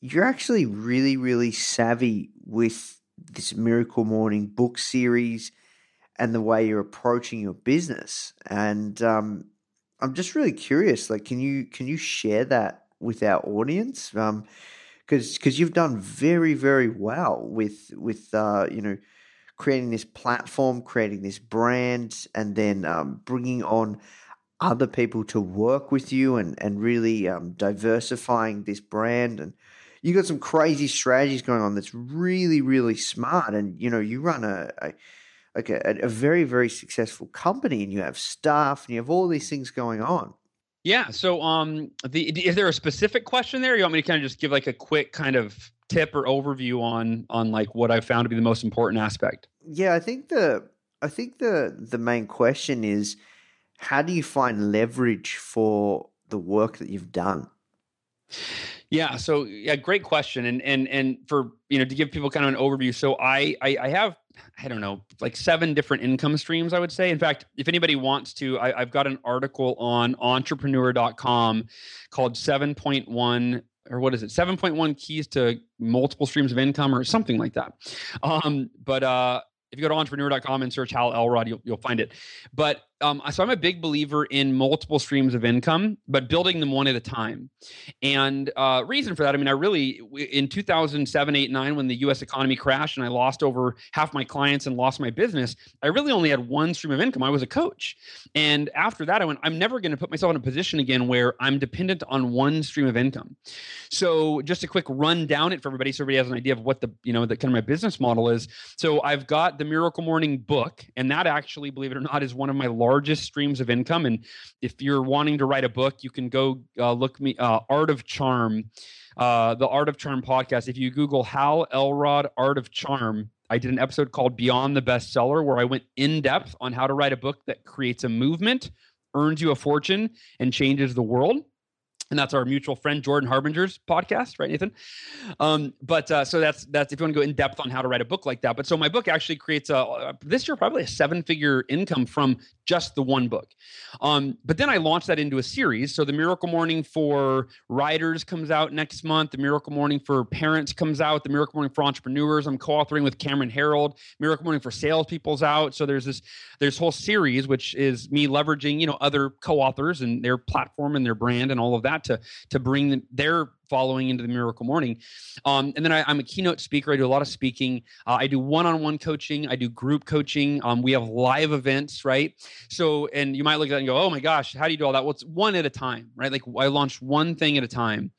You're actually really, really savvy with this miracle morning book series and the way you're approaching your business. And um, I'm just really curious. Like, can you can you share that with our audience? Um, because because you've done very very well with with uh, you know creating this platform, creating this brand, and then um, bringing on other people to work with you and and really um, diversifying this brand and you got some crazy strategies going on that's really really smart and you know you run a, a like a, a very very successful company and you have staff and you have all these things going on Yeah. So, um, the is there a specific question there? You want me to kind of just give like a quick kind of tip or overview on on like what I found to be the most important aspect? yeah i think the i think the the main question is how do you find leverage for the work that you've done Yeah. So, yeah, great question. And and and for you know to give people kind of an overview. So, I I, I have I don't know like seven different income streams. I would say. In fact, if anybody wants to, I, I've got an article on Entrepreneur.com called Seven Point One or what is it 7.1 keys to multiple streams of income or something like that um, but uh, if you go to entrepreneur.com and search hal elrod you'll, you'll find it but um, so i'm a big believer in multiple streams of income but building them one at a time. And uh, reason for that i mean i really in 2007 8 9 when the us economy crashed and i lost over half my clients and lost my business i really only had one stream of income. I was a coach. And after that i went i'm never going to put myself in a position again where i'm dependent on one stream of income. So just a quick run down it for everybody so everybody has an idea of what the you know the kind of my business model is. So i've got the miracle morning book and that actually believe it or not is one of my largest largest streams of income. And if you're wanting to write a book, you can go uh, look me uh, Art of Charm, uh, the Art of Charm podcast. If you Google Hal Elrod Art of Charm, I did an episode called Beyond the Bestseller where I went in depth on how to write a book that creates a movement, earns you a fortune, and changes the world and that's our mutual friend Jordan Harbinger's podcast, right, Nathan? Um, but uh, so that's that's if you want to go in depth on how to write a book like that. But so my book actually creates a uh, this year probably a seven figure income from just the one book. Um, but then I launched that into a series. So the Miracle Morning for writers comes out next month. The Miracle Morning for parents comes out. The Miracle Morning for entrepreneurs. I'm co-authoring with Cameron Herold. Miracle Morning for salespeople's out. So there's this there's whole series which is me leveraging you know other co-authors and their platform and their brand and all of that to to bring their following into the miracle morning. Um, and then I, am a keynote speaker. I do a lot of speaking. Uh, i do one-on-one coaching. I do group coaching. Um, we have live events right? So and you might look at it and go oh my gosh how do you do all that? Well it's one at a time right? Like i launch one thing at a time.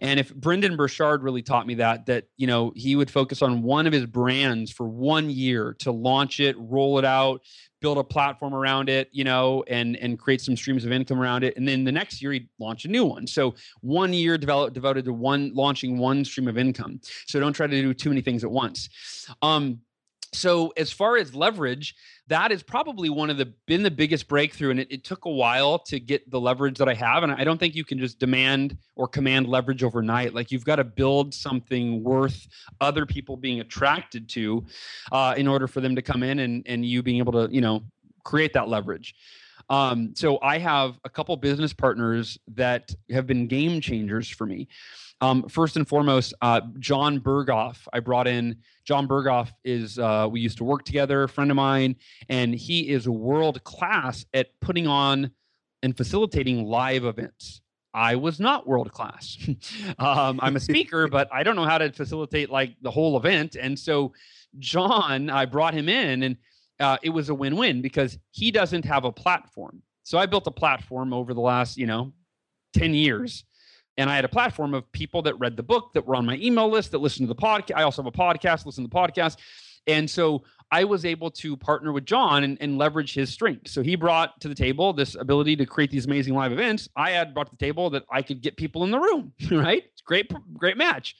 And if Brendon Burchard really taught me that that you know he would focus on one of his brands for one year to launch it roll it out build a platform around it, you know, and and create some streams of income around it. And then the next year he'd launch a new one. So one year develop, devoted to one launching one stream of income. So don't try to do too many things at once. Um, so as far as leverage, that is probably one of the been the biggest breakthrough and it, it, took a while to get the leverage that i have and i don't think you can just demand or command leverage overnight. Like you've got to build something worth other people being attracted to uh, in order for them to come in and, and you being able to you know create that leverage. Um, so i have a couple business partners that have been game changers for me um, first and foremost, uh, Jon Berghoff. I brought in Jon Berghoff. Is uh, we used to work together, a friend of mine, and he is world class at putting on and facilitating live events. I was not world class. *laughs* um, I'm a speaker, but I don't know how to facilitate like the whole event. And so, Jon, I brought him in, and uh, it was a win-win because he doesn't have a platform. So I built a platform over the last, you know, ten years and I had a platform of people that read the book, that were on my email list, that listened to the podcast. I also have a podcast, listen to the podcast. And so I was able to partner with Jon and, and, leverage his strengths. So he brought to the table this ability to create these amazing live events. I had brought to the table that I could get people in the room, *laughs* right? Great, great match.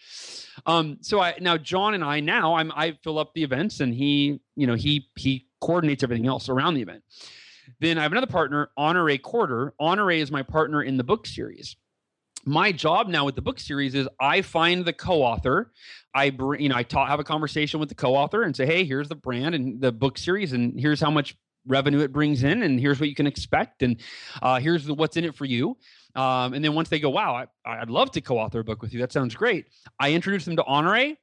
Um, so I now Jon and I now I'm I fill up the events and he, you know, he he coordinates everything else around the event. Then I have another partner, Honorée Corder. Honorée is my partner in the book series my job now with the book series is I find the co-author. I bring, you know, I talk, have a conversation with the co-author and say, hey, here's the brand and the book series, and here's how much revenue it brings in, and here's what you can expect, and uh, here's the, what's in it for you. Um, and then once they go, wow, I, I'd love to co-author a book with you. That sounds great. I introduce them to Honorée,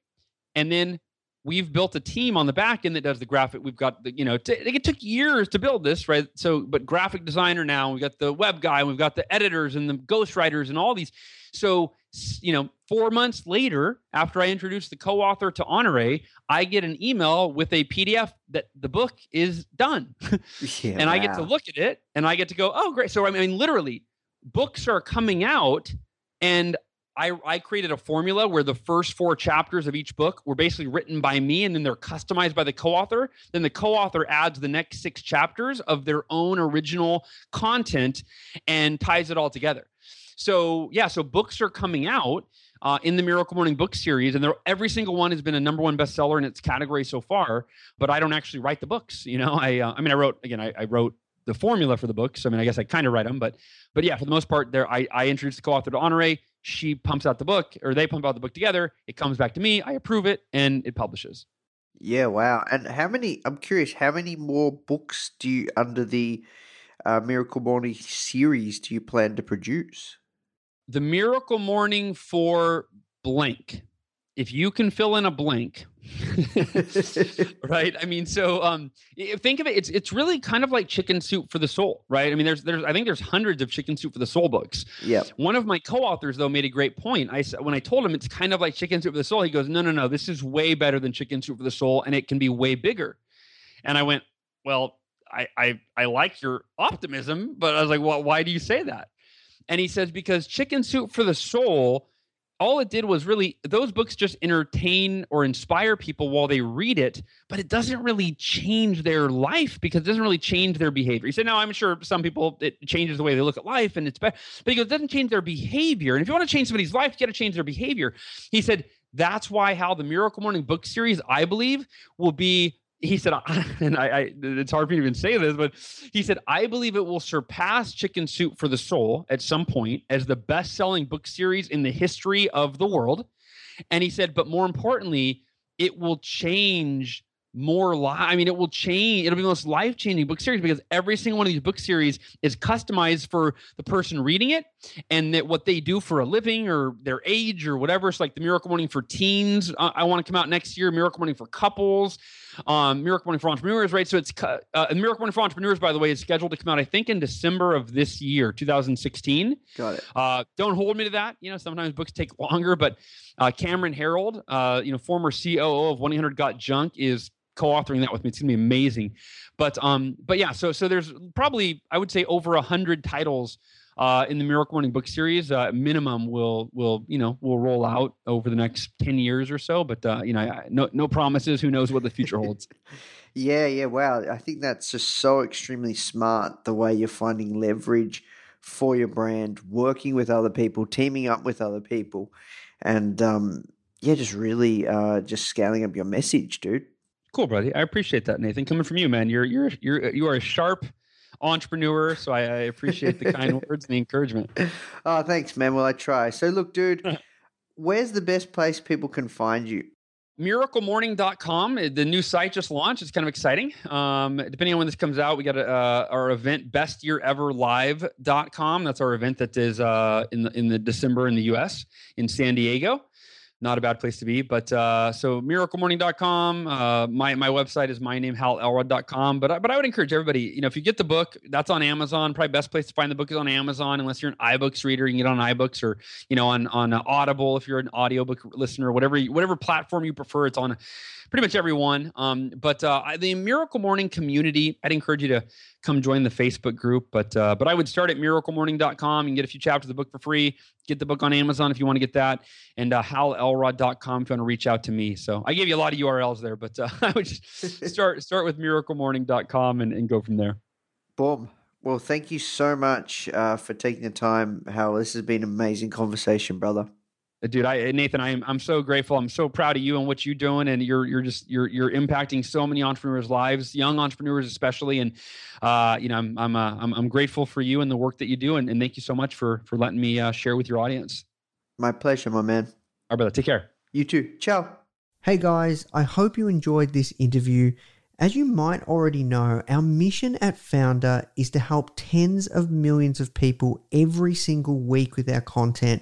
and then we've built a team on the back end that does the graphic. We've got the, you know, t- it took years to build this, right? So, but graphic designer now, we've got the web guy, we've got the editors and the ghostwriters and all these. So, you know, four months later, after I introduce the co-author to Honorée, I get an email with a PDF that the book is done, yeah, *laughs* and I get to look at it and I get to go, oh, great. So, I mean, literally, books are coming out and I, I created a formula where the first four chapters of each book were basically written by me and then they're customized by the co-author then the co-author adds the next six chapters of their own original content and ties it all together so yeah so books are coming out uh, in the Miracle Morning book series, and every single one has been a number one bestseller in its category so far. But I don't actually write the books. You know, *laughs* I uh, I mean, I wrote again, I, I wrote the formula for the books. I mean, I guess I kind of write them, but but yeah, for the most part, there I, I introduced the co-author to Honorée she pumps out the book or they pump out the book together it comes back to me i approve it and it publishes. Yeah wow. And how many i'm curious how many more books do you under the uh, miracle morning series do you plan to produce? The miracle morning for blank if you can fill in a blank *laughs* right? I mean so um think of it it's it's really kind of like chicken soup for the soul right? I mean there's there's i think there's hundreds of chicken soup for the soul books. Yeah. One of my co-authors though made a great point. I when i told him it's kind of like chicken soup for the soul he goes no no no this is way better than chicken soup for the soul and it can be way bigger. And i went well i i, I like your optimism but i was like well why do you say that? And he says because chicken soup for the soul all it did was really those books just entertain or inspire people while they read it, but it doesn't really change their life because it doesn't really change their behavior. He said, "No, I'm sure some people it changes the way they look at life, and it's better." But he goes, "It doesn't change their behavior. And if you want to change somebody's life, you got to change their behavior." He said, "That's why how the Miracle Morning book series, I believe, will be he said, *laughs* and I, I, it's hard for me to even say this, but he said, I believe it will surpass Chicken Soup for the Soul at some point as the best selling book series in the history of the world. And he said, but more importantly, it will change more life. I mean, it will change. It'll be the most life changing book series because every single one of these book series is customized for the person reading it and that what they do for a living or their age or whatever. It's like the Miracle Morning for teens. Uh, I want to come out next year. Miracle Morning for couples. Um, Miracle Morning for entrepreneurs, right? So it's uh, Miracle Morning for entrepreneurs, by the way, is scheduled to come out, I think, in December of this year, 2016. Got it. Uh, don't hold me to that. You know, sometimes books take *laughs* longer, but uh, Cameron Herold, uh, you know, former COO of 1 800 Got Junk, is co-authoring that with me. It's gonna be amazing. But um, but yeah, so so there's probably I would say over a hundred titles uh, in the Miracle Morning book series. Uh, minimum will will you know will roll out over the next ten years or so. But uh, you know, I, no no promises. Who knows what the future holds? *laughs* yeah, yeah. Wow, I think that's just so extremely smart. The way you're finding leverage for your brand, working with other people, teaming up with other people, and um, yeah, just really uh, just scaling up your message, dude. Cool, buddy. I appreciate that, Nathan. Coming from you, man. You're you're you're you are a sharp entrepreneur, so I, I appreciate the kind *laughs* words and the encouragement. Oh, thanks, man. Well, I try. So, look, dude, *laughs* where's the best place people can find you? miraclemorning.com the new site just launched it's kind of exciting um, depending on when this comes out we got a, uh, our event best year ever live.com that's our event that is uh, in the in the december in the us in san diego not a bad place to be. But uh, so miraclemorning.com. Uh, my my website is my name halelrod.com. But but I would encourage everybody. You know, if you get the book, that's on Amazon. Probably best place to find the book is on Amazon. Unless you're an iBooks reader, you can get on iBooks or you know on on Audible if you're an audiobook listener. Whatever whatever platform you prefer, it's on pretty much everyone. Um, but uh, the Miracle Morning community, I'd encourage you to come join the Facebook group. But uh, but I would start at miraclemorning.com. and get a few chapters of the book for free. Get the book on Amazon if you want to get that, and uh, halelrod.com if you want to reach out to me. So I gave you a lot of URLs there, but uh, *laughs* I would just *laughs* start start with miraclemorning.com and, and go from there. Boom. Well, thank you so much uh, for taking the time, Hal. This has been an amazing conversation, brother dude i nathan i'm i'm so grateful. I'm so proud of you and what you're doing and you're you're just you're you're impacting so many entrepreneurs lives young entrepreneurs especially and uh you know i'm i'm uh, I'm, I'm grateful for you and the work that you do and, and thank you so much for for letting me uh, share with your audience. My pleasure my man. All right brother take care. You too. Ciao. Hey guys i hope you enjoyed this interview. As you might already know, our mission at Foundr is to help tens of millions of people every single week with our content